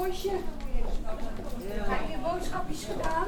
Posje? Heb je boodschapjes gedaan?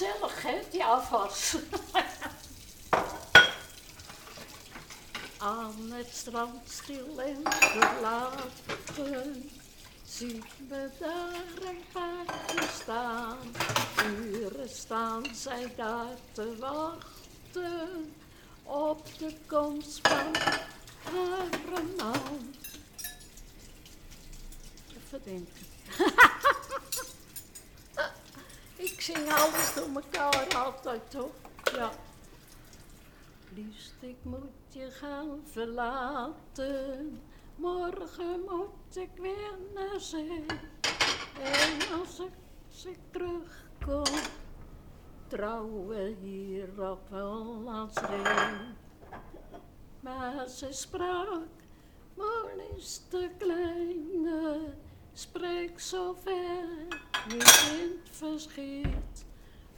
Gezellig, hè, die afwas. Aan het strand stil en verlaten Ziet me daar een paardje staan. Uren staan zij daar te wachten op de komst van haar man. Even denken. Ik zing alles door elkaar altijd, toch? Ja. Liefst, ik moet je gaan verlaten. Morgen moet ik weer naar zee. En als ik, terugkom, trouwen hier op Hollandsree. Maar ze sprak, maar is kleine, spreek zo ver, het verschiet.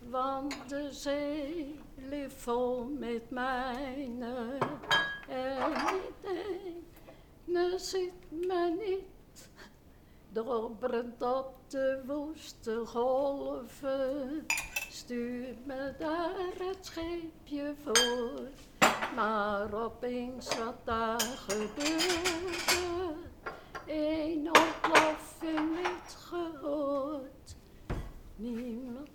Want de zee ligt vol met mijne en niet me ziet me niet, dobberend op de woeste golven. Stuur me daar het scheepje voor, maar opeens wat daar gebeurde, een ontploffing niet gehoord. Niemand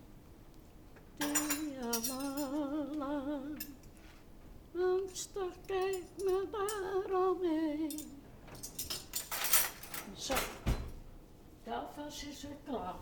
die aan Angstig kijkt me daaromheen. Zo, dat was het klaar.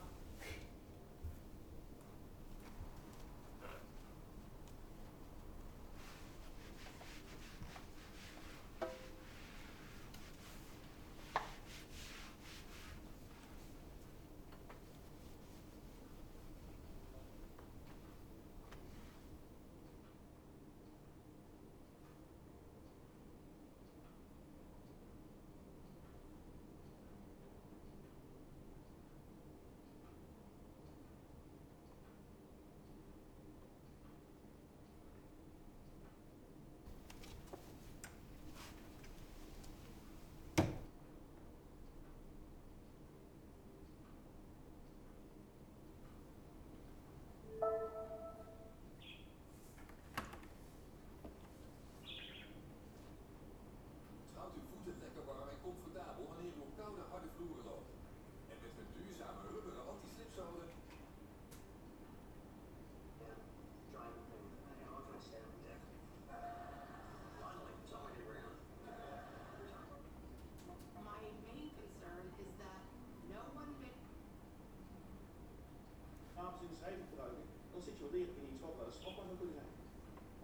situeren in iets wat wel strakker zou kunnen zijn.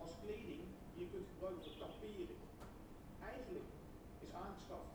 Als kleding die je kunt gebruiken voor kamperen. eigenlijk is aangeschaft